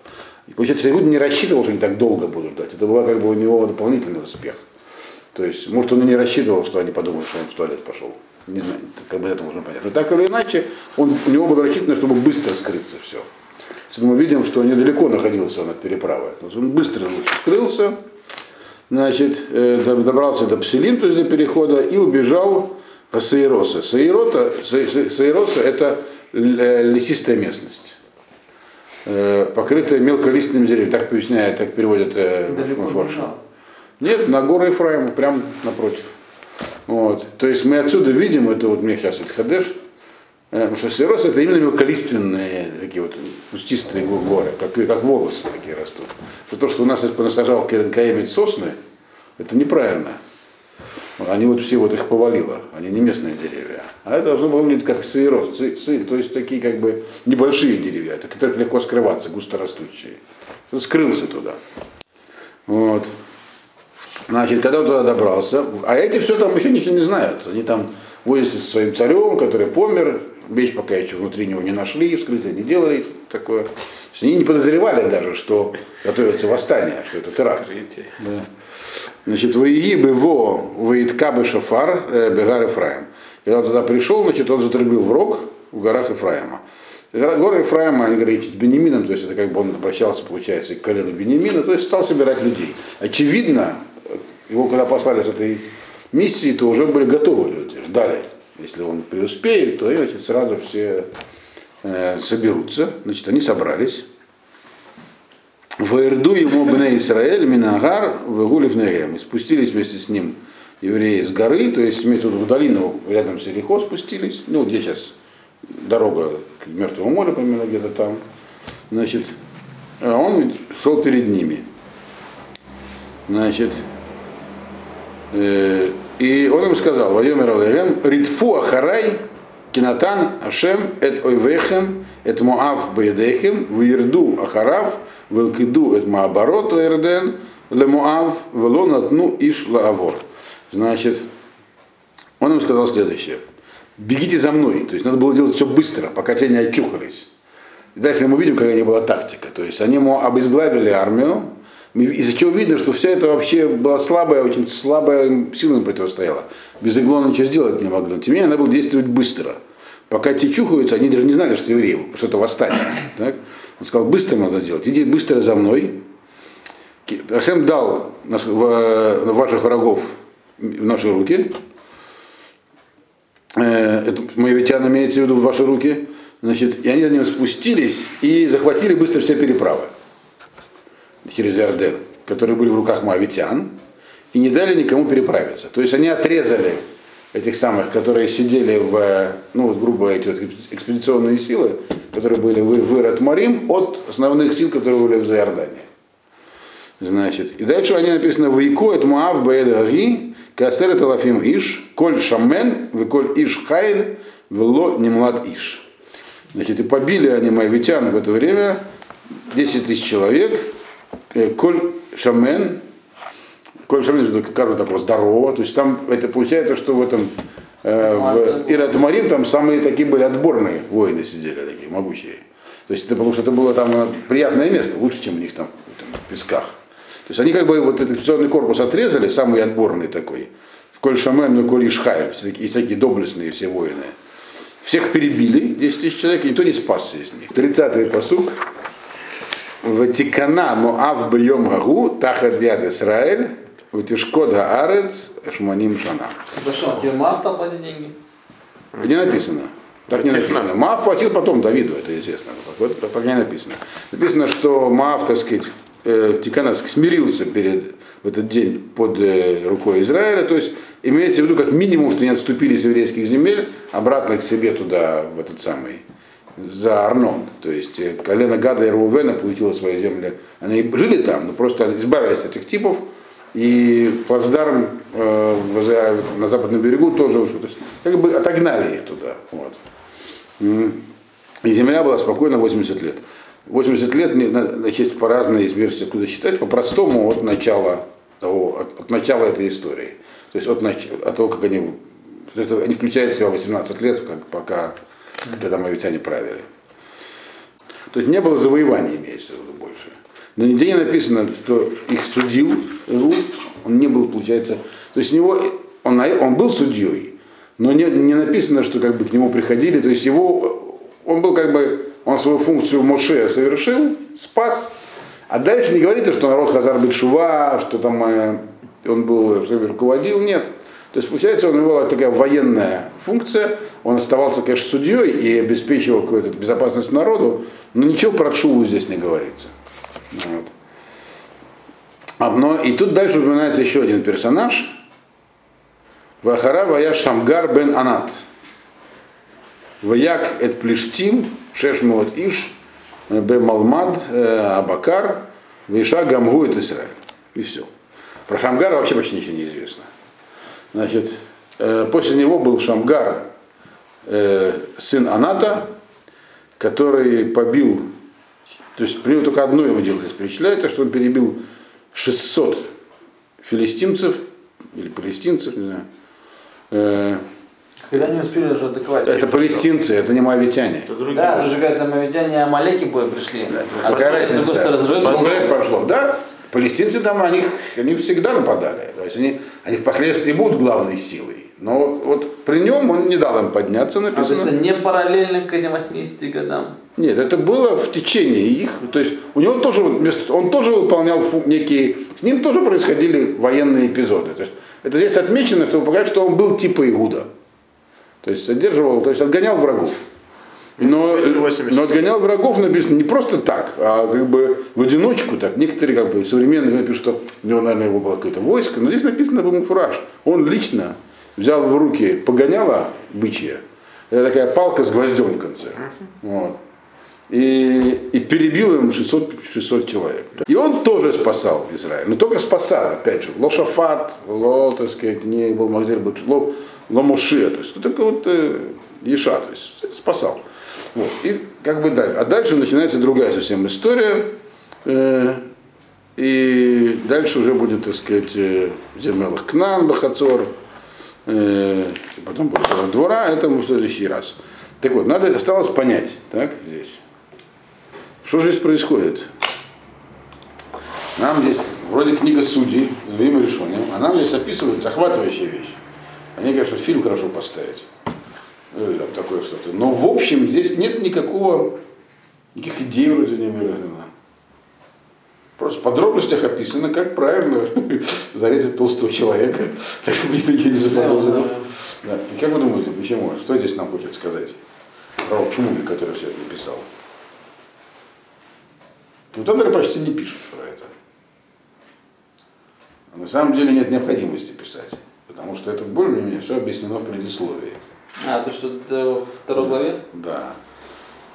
И получается, Иуд не рассчитывал, что они так долго будут ждать. Это был как бы у него дополнительный успех. То есть, может, он и не рассчитывал, что они подумают, что он в туалет пошел. Не знаю, как бы это можно понять. Но так или иначе, он, у него было рассчитано, чтобы быстро скрыться все. Мы видим, что недалеко находился он от переправы. Он быстро скрылся, значит, э, добрался до Пселим, то есть до перехода, и убежал к Саироса. Саирота, Саироса это э, лесистая местность э, покрытая мелколистными деревьями. Так поясняет, так переводят Форш. Нет, на горы Ефраима, прямо напротив. Вот. То есть мы отсюда видим, это вот сейчас Хадеш, потому что Сирос это именно мелколиственные такие вот кустистые горы, как, как волосы такие растут. Что то, что у нас понасажал Керенкаемит сосны, это неправильно. Они вот все вот их повалило, они не местные деревья. А это должно было выглядеть как сырос, сыр, то есть такие как бы небольшие деревья, которые легко скрываться, густорастущие. Он скрылся туда. Вот. Значит, когда он туда добрался, а эти все там еще ничего не знают. Они там возятся со своим царем, который помер, вещь пока еще внутри него не нашли, вскрытие не делали, такое. То есть они не подозревали даже, что готовится восстание, что это теракт. Да. Значит, воеги бы во воитка бы шофар э, бегар Ефраим. Когда он туда пришел, значит, он затрубил в рог в горах Ефраима. Горы Ефраима, они говорят, Бенемином, то есть это как бы он обращался, получается, к колену Бенемина, то есть стал собирать людей. Очевидно, его когда послали с этой миссии, то уже были готовы люди, ждали. Если он преуспеет, то значит, сразу все э, соберутся. Значит, они собрались. Ваерду ему бне Исраэль, Минагар, Вегулев Негем. И спустились вместе с ним евреи с горы, то есть имеется в долину рядом с Ерехо спустились, ну, где сейчас дорога к Мертвому морю, примерно где-то там. Значит, а он шел перед ними. Значит, э, и он им сказал, Вайомер Алевем, Ритфу Ахарай, Кинатан Ашем, Эт Ойвехем, Эт Моав Бейдехем, Вирду Ахарав, Велкиду Эт Маабарот Эрден, Лемуав, Велонатну Иш Лаавор. Значит, он им сказал следующее. Бегите за мной. То есть надо было делать все быстро, пока те не очухались. И дальше мы видим, какая была тактика. То есть они ему обезглавили армию, из-за чего видно, что вся это вообще была слабая, очень слабая сила противостояла. Без иглона ничего сделать не могли. Тем не менее, надо было действовать быстро. Пока те чухаются, они даже не знали, что евреи, что это восстание. Так? Он сказал, быстро надо делать. Иди быстро за мной. Ашем дал в ваших врагов в наши руки. Это моавитян имеется в виду в ваши руки. Значит, и они за ним спустились и захватили быстро все переправы через Иорден, которые были в руках моавитян, и не дали никому переправиться. То есть они отрезали этих самых, которые сидели в, ну вот грубо эти вот экспедиционные силы, которые были в, в Марим, от основных сил, которые были в Иордании. Значит, и дальше они написано «Вайко это Муав Баэдаги, Касер это Лафим Иш, Коль Шамен, Коль Иш Хайль, Вело Немлад Иш». Значит, и побили они моавитян в это время 10 тысяч человек, Коль Шамен, Коль Шамен, как такого здорового, то есть там это получается, что в этом э, в Ират Марим там самые такие были отборные воины сидели, такие могучие. То есть это потому что это было там приятное место, лучше, чем у них там, там в песках. То есть они как бы вот этот экспедиционный корпус отрезали, самый отборный такой, в Коль Шамен, ну Коль Ишхай, и всякие доблестные все воины. Всех перебили, 10 тысяч человек, и никто не спасся из них. 30-й посуг. Ватикана Моав Бьем Гагу, Тахат Яд Исраэль, Ватишкод Гаарец, Шманим Шана. Зашел, тебе Маав стал платить деньги? Не написано. Так не написано. Маав платил потом Давиду, это известно. Вот так не написано. Написано, что Маав, так сказать, э, Тикана смирился перед в этот день под э, рукой Израиля, то есть имеется в виду как минимум, что не отступили с еврейских земель обратно к себе туда, в этот самый, за Арнон. То есть э, колено Гада и Рувена получило свои земли. Они жили там, но просто избавились от этих типов, и плацдарм э, на западном берегу тоже ушел. То есть как бы отогнали их туда. Вот. И земля была спокойна 80 лет. 80 лет, значит, по разные из куда считать, по-простому от начала того, от, от начала этой истории. То есть от, нач- от того, как они, это, они включают в себя 18 лет, как, пока, когда мавитяне правили. То есть не было завоевания, имеется в виду больше. Но нигде не написано, что их судил он не был, получается, то есть у него, он, он был судьей, но не, не написано, что как бы к нему приходили, то есть его, он был как бы, он свою функцию Моше совершил, спас, а дальше не говорите, что народ Хазар Бетшува, что там э, он был, что руководил, нет. То есть, получается, у него такая военная функция, он оставался, конечно, судьей и обеспечивал какую-то безопасность народу, но ничего про Шуву здесь не говорится. Вот. Одно, и тут дальше упоминается еще один персонаж. Вахара Вая Шамгар бен Анат. Ваяк эт Плештим, Шешмот Иш, Бе Малмад, э, Абакар, Виша Гамгу эт Израиль. И все. Про Шамгара вообще почти ничего не известно. Значит, э, после него был Шамгар, э, сын Аната, который побил, то есть при только одно его дело здесь перечисляется, что он перебил 600 филистимцев или палестинцев, не знаю. Э, Когда не успели уже атаковать. Это палестинцы, это не моавитяне. Это другие. Да, даже говорят, там авиатяне Амалеки бой пришли. А Какая разница? стороны, лет прошло, да? Палестинцы там, они, они всегда нападали. То есть они, они впоследствии будут главной силой. Но вот при нем он не дал им подняться, а, то есть написано. это не параллельно к этим 80 годам. Нет, это было в течение их. То есть у него тоже, он тоже выполнял некие, с ним тоже происходили военные эпизоды. То есть это здесь отмечено, чтобы показать, что он был типа Игуда. То есть содерживал, то есть отгонял врагов. Но, 80. но отгонял врагов написано не просто так, а как бы в одиночку так. Некоторые как бы современные напишут, что у него, наверное, его было какое-то войско, но здесь написано был фураж. Он лично взял в руки погоняло бычье. Это такая палка с гвоздем в конце. Вот. И, и перебил им 600, 600 человек. И он тоже спасал Израиль. Но только спасал, опять же. Лошафат, ло, так сказать, не был Мазель, ло, ло Моше. То есть только вот э, Еша, то есть спасал. Вот. И как бы дальше. А дальше начинается другая совсем история. Э, и дальше уже будет, так сказать, э, Зермелах Кнан, Бахацор, э, потом Сорок двора, это в следующий раз. Так вот, надо осталось понять, так, здесь. Что же здесь происходит? Нам здесь, вроде книга судей, время решения, а нам здесь описывают захватывающая вещь. Они говорят, фильм хорошо поставить. Или там такое что-то. Но в общем здесь нет никакого, никаких идей вроде не выражено. Просто в подробностях описано, как правильно зарезать толстого человека, так чтобы никто ничего не заподозрил. Да. И как вы думаете, почему? Что здесь нам хочет сказать? Про Шмули, который все это написал. Комментаторы почти не пишут про это. А на самом деле нет необходимости писать, потому что это более-менее все объяснено в предисловии. А, то, что во второй главе? Да.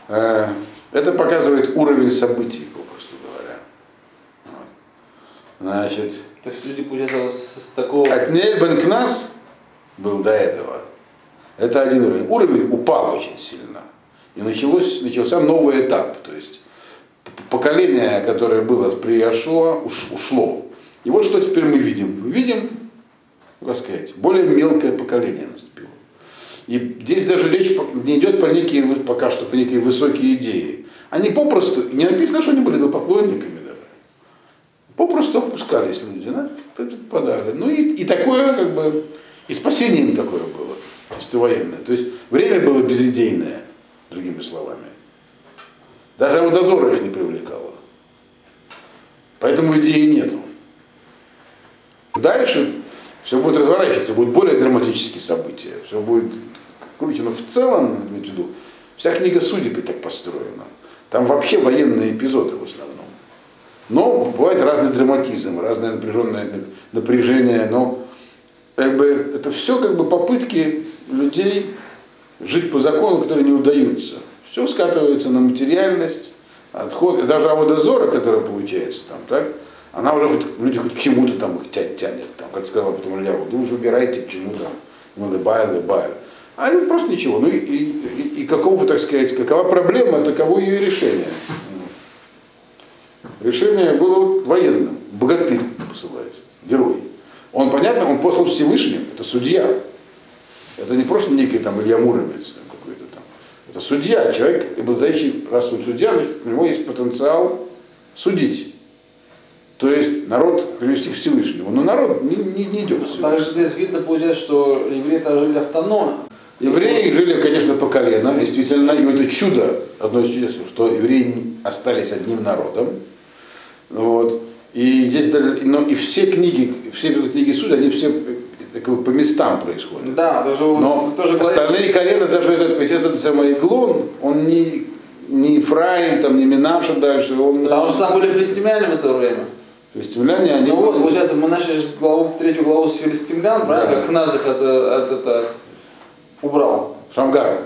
Э, Это показывает уровень событий, попросту говоря. Вот. Значит, То есть люди, получается, с, с такого... Отнель бен Кнас был до этого. Это один уровень. Уровень упал очень сильно. И началось, начался новый этап. То есть поколение, которое было при уш- ушло. И вот что теперь мы видим. Мы видим, как сказать, более мелкое поколение наступило. И здесь даже речь не идет про некие, пока что, про некие высокие идеи. Они попросту, не написано, что они были идолопоклонниками даже. Попросту опускались люди, да, подали. Ну и, и такое, как бы, и спасение им такое было, чисто военное. То есть время было безидейное, другими словами. Даже его дозора их не привлекало. Поэтому идеи нету. Дальше все будет разворачиваться, будут более драматические события, все будет круче. Но в целом, имейте в виду, вся книга судеб и так построена. Там вообще военные эпизоды в основном. Но бывает разный драматизм, разное напряженное напряжение, но как бы, это все как бы попытки людей жить по закону, которые не удаются. Все скатывается на материальность, отход, даже Аводозора, которая получается там, так, она уже хоть, люди хоть к чему-то там их тя- тянет, там, как сказал потом Илья, вы уже выбирайте к чему там, ну, лыбай, лыбай. А они просто ничего. Ну и, и, и- какого, так сказать, какова проблема, таково ее решение. Решение было военным. Богатырь посылается, герой. Он, понятно, он послан Всевышним, это судья. Это не просто некий там Илья Муромец какой-то там. Это судья, человек, обладающий, раз он судья, у него есть потенциал судить. То есть народ привести к Всевышнему. Но народ не, не, не идет. к Всевышнему. Здесь видно, получается, что евреи-то жили автономно. Евреи жили, конечно, по коленам, действительно, и это чудо, одно из чудес, что евреи остались одним народом. Вот. И здесь даже, но и все книги, все книги суда, они все э, как бы по местам происходят. Да, даже Но тоже говорит, остальные колена, даже этот, ведь этот самый Иглон, он не, не Ефраим, там, не Минаша дальше, он... потому что там были филистимляне в это время. То есть земляне, они... Ну вот, получается, мы начали главу, третью главу с филистимлян, правильно? Да. Как Кназ их это, это, это убрал. Шамгар.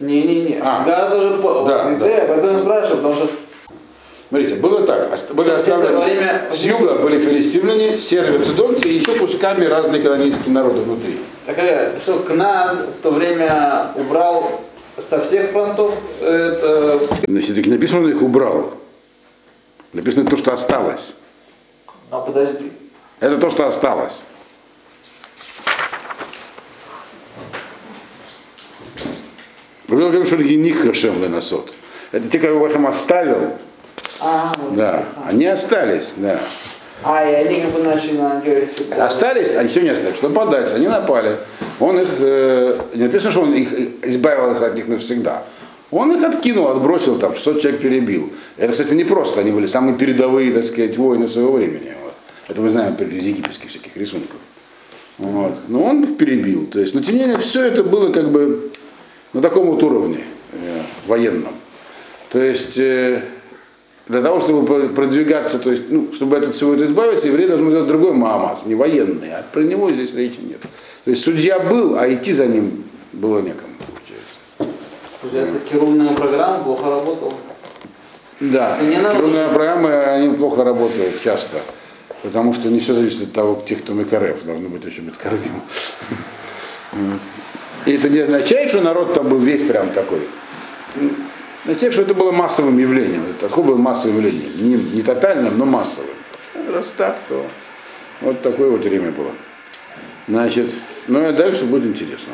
Не-не-не. А. Гара тоже по- Да, да. поэтому я спрашиваю, потому что Смотрите, было так, были оставлены, время- с юга были филистимляне, сербы, цидонцы и еще кусками разные канонийские народы внутри. такая, что Кназ в то время убрал со всех фронтов это Значит, так написано, он их убрал. Написано то, что осталось. А подожди. Это то, что осталось. Вы говорите, что них Хашем Ленасот. Это те, кого им оставил, А, да, они остались, да. А, и они как бы начали на. Остались, они все не остались, что нападать, они напали. Он их, э, не написано, что он их избавился от них навсегда. Он их откинул, отбросил, там, 600 человек перебил. Это, кстати, не просто, они были самые передовые, так сказать, воины своего времени. Это мы знаем из египетских всяких рисунков. Вот. Но он их перебил. То есть, но тем не менее, все это было как бы на таком вот уровне э, военном. То есть, э, для того, чтобы продвигаться, то есть, ну, чтобы от всего этого избавиться, еврей должен делать другой Маамас, не военный, а про него здесь речи нет. То есть судья был, а идти за ним было некому, получается. Получается, керунная программа плохо работала. Да, трудные программы, они плохо работают часто, потому что не все зависит от того, тех, кто Макарев, должно быть еще быть. Вот. И это не означает, что народ там был весь прям такой. Означает, что это было массовым явлением. Это такое было массовым явлением. Не, не тотальным, но массовым. Раз так, то вот такое вот время было. Значит, ну и дальше будет интересно.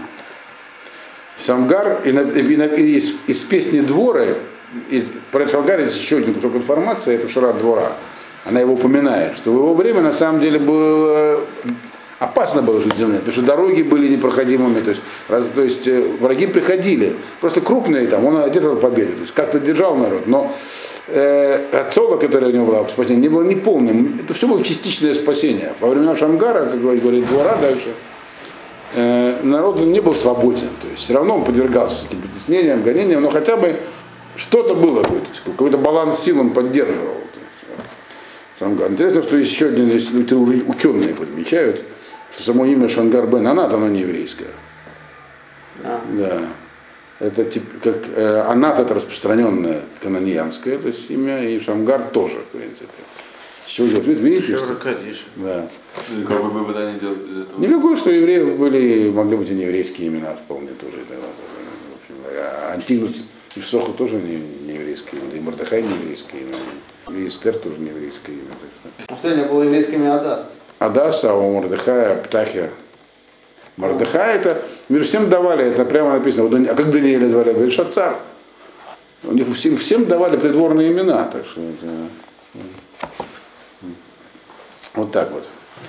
Шамгар, и, и и из, из песни Дворы, и про Шамгар есть еще один кусок информации, это Шара Двора. Она его упоминает, что в его время на самом деле было опасно было жить в земле, потому что дороги были непроходимыми, то есть, раз- то есть э, враги приходили, просто крупные там, он одержал победу, то есть как-то держал народ, но э, отцова, которая у него была, спасение, не было неполным, это все было частичное спасение. Во времена Шамгара, как говорит, говорит двора дальше, э, народ не был свободен. То есть все равно он подвергался всяким притеснениям, гонениям, но хотя бы что-то было, какой-то, какой-то баланс сил он поддерживал. Э, Шамгар. Интересно, что есть еще один, здесь это уже ученые подмечают, что само имя Шангар Бен Анат, оно не еврейское. А. Да. Это тип, как э, Анат это распространенное каноньянское, то есть имя, и Шамгар тоже, в принципе. Чего делать? Видите, видите, что? Да. Ну, Какой бы вывод они делают из этого? Никакой, что евреев были, могли быть и не еврейские имена вполне тоже. Это, в общем, а Антигнус и Всоху тоже не, не еврейское имя, и Мордыхай не еврейское имя, и Эстер тоже не еврейское имя. Последнее было еврейскими Адас. Адаса, а у Мордыхая, Птахия. Мордыхай это, между всем давали, это прямо написано, а как Даниэля звали? Говорит, Шацар. У них всем, всем давали придворные имена, так что это, вот так вот.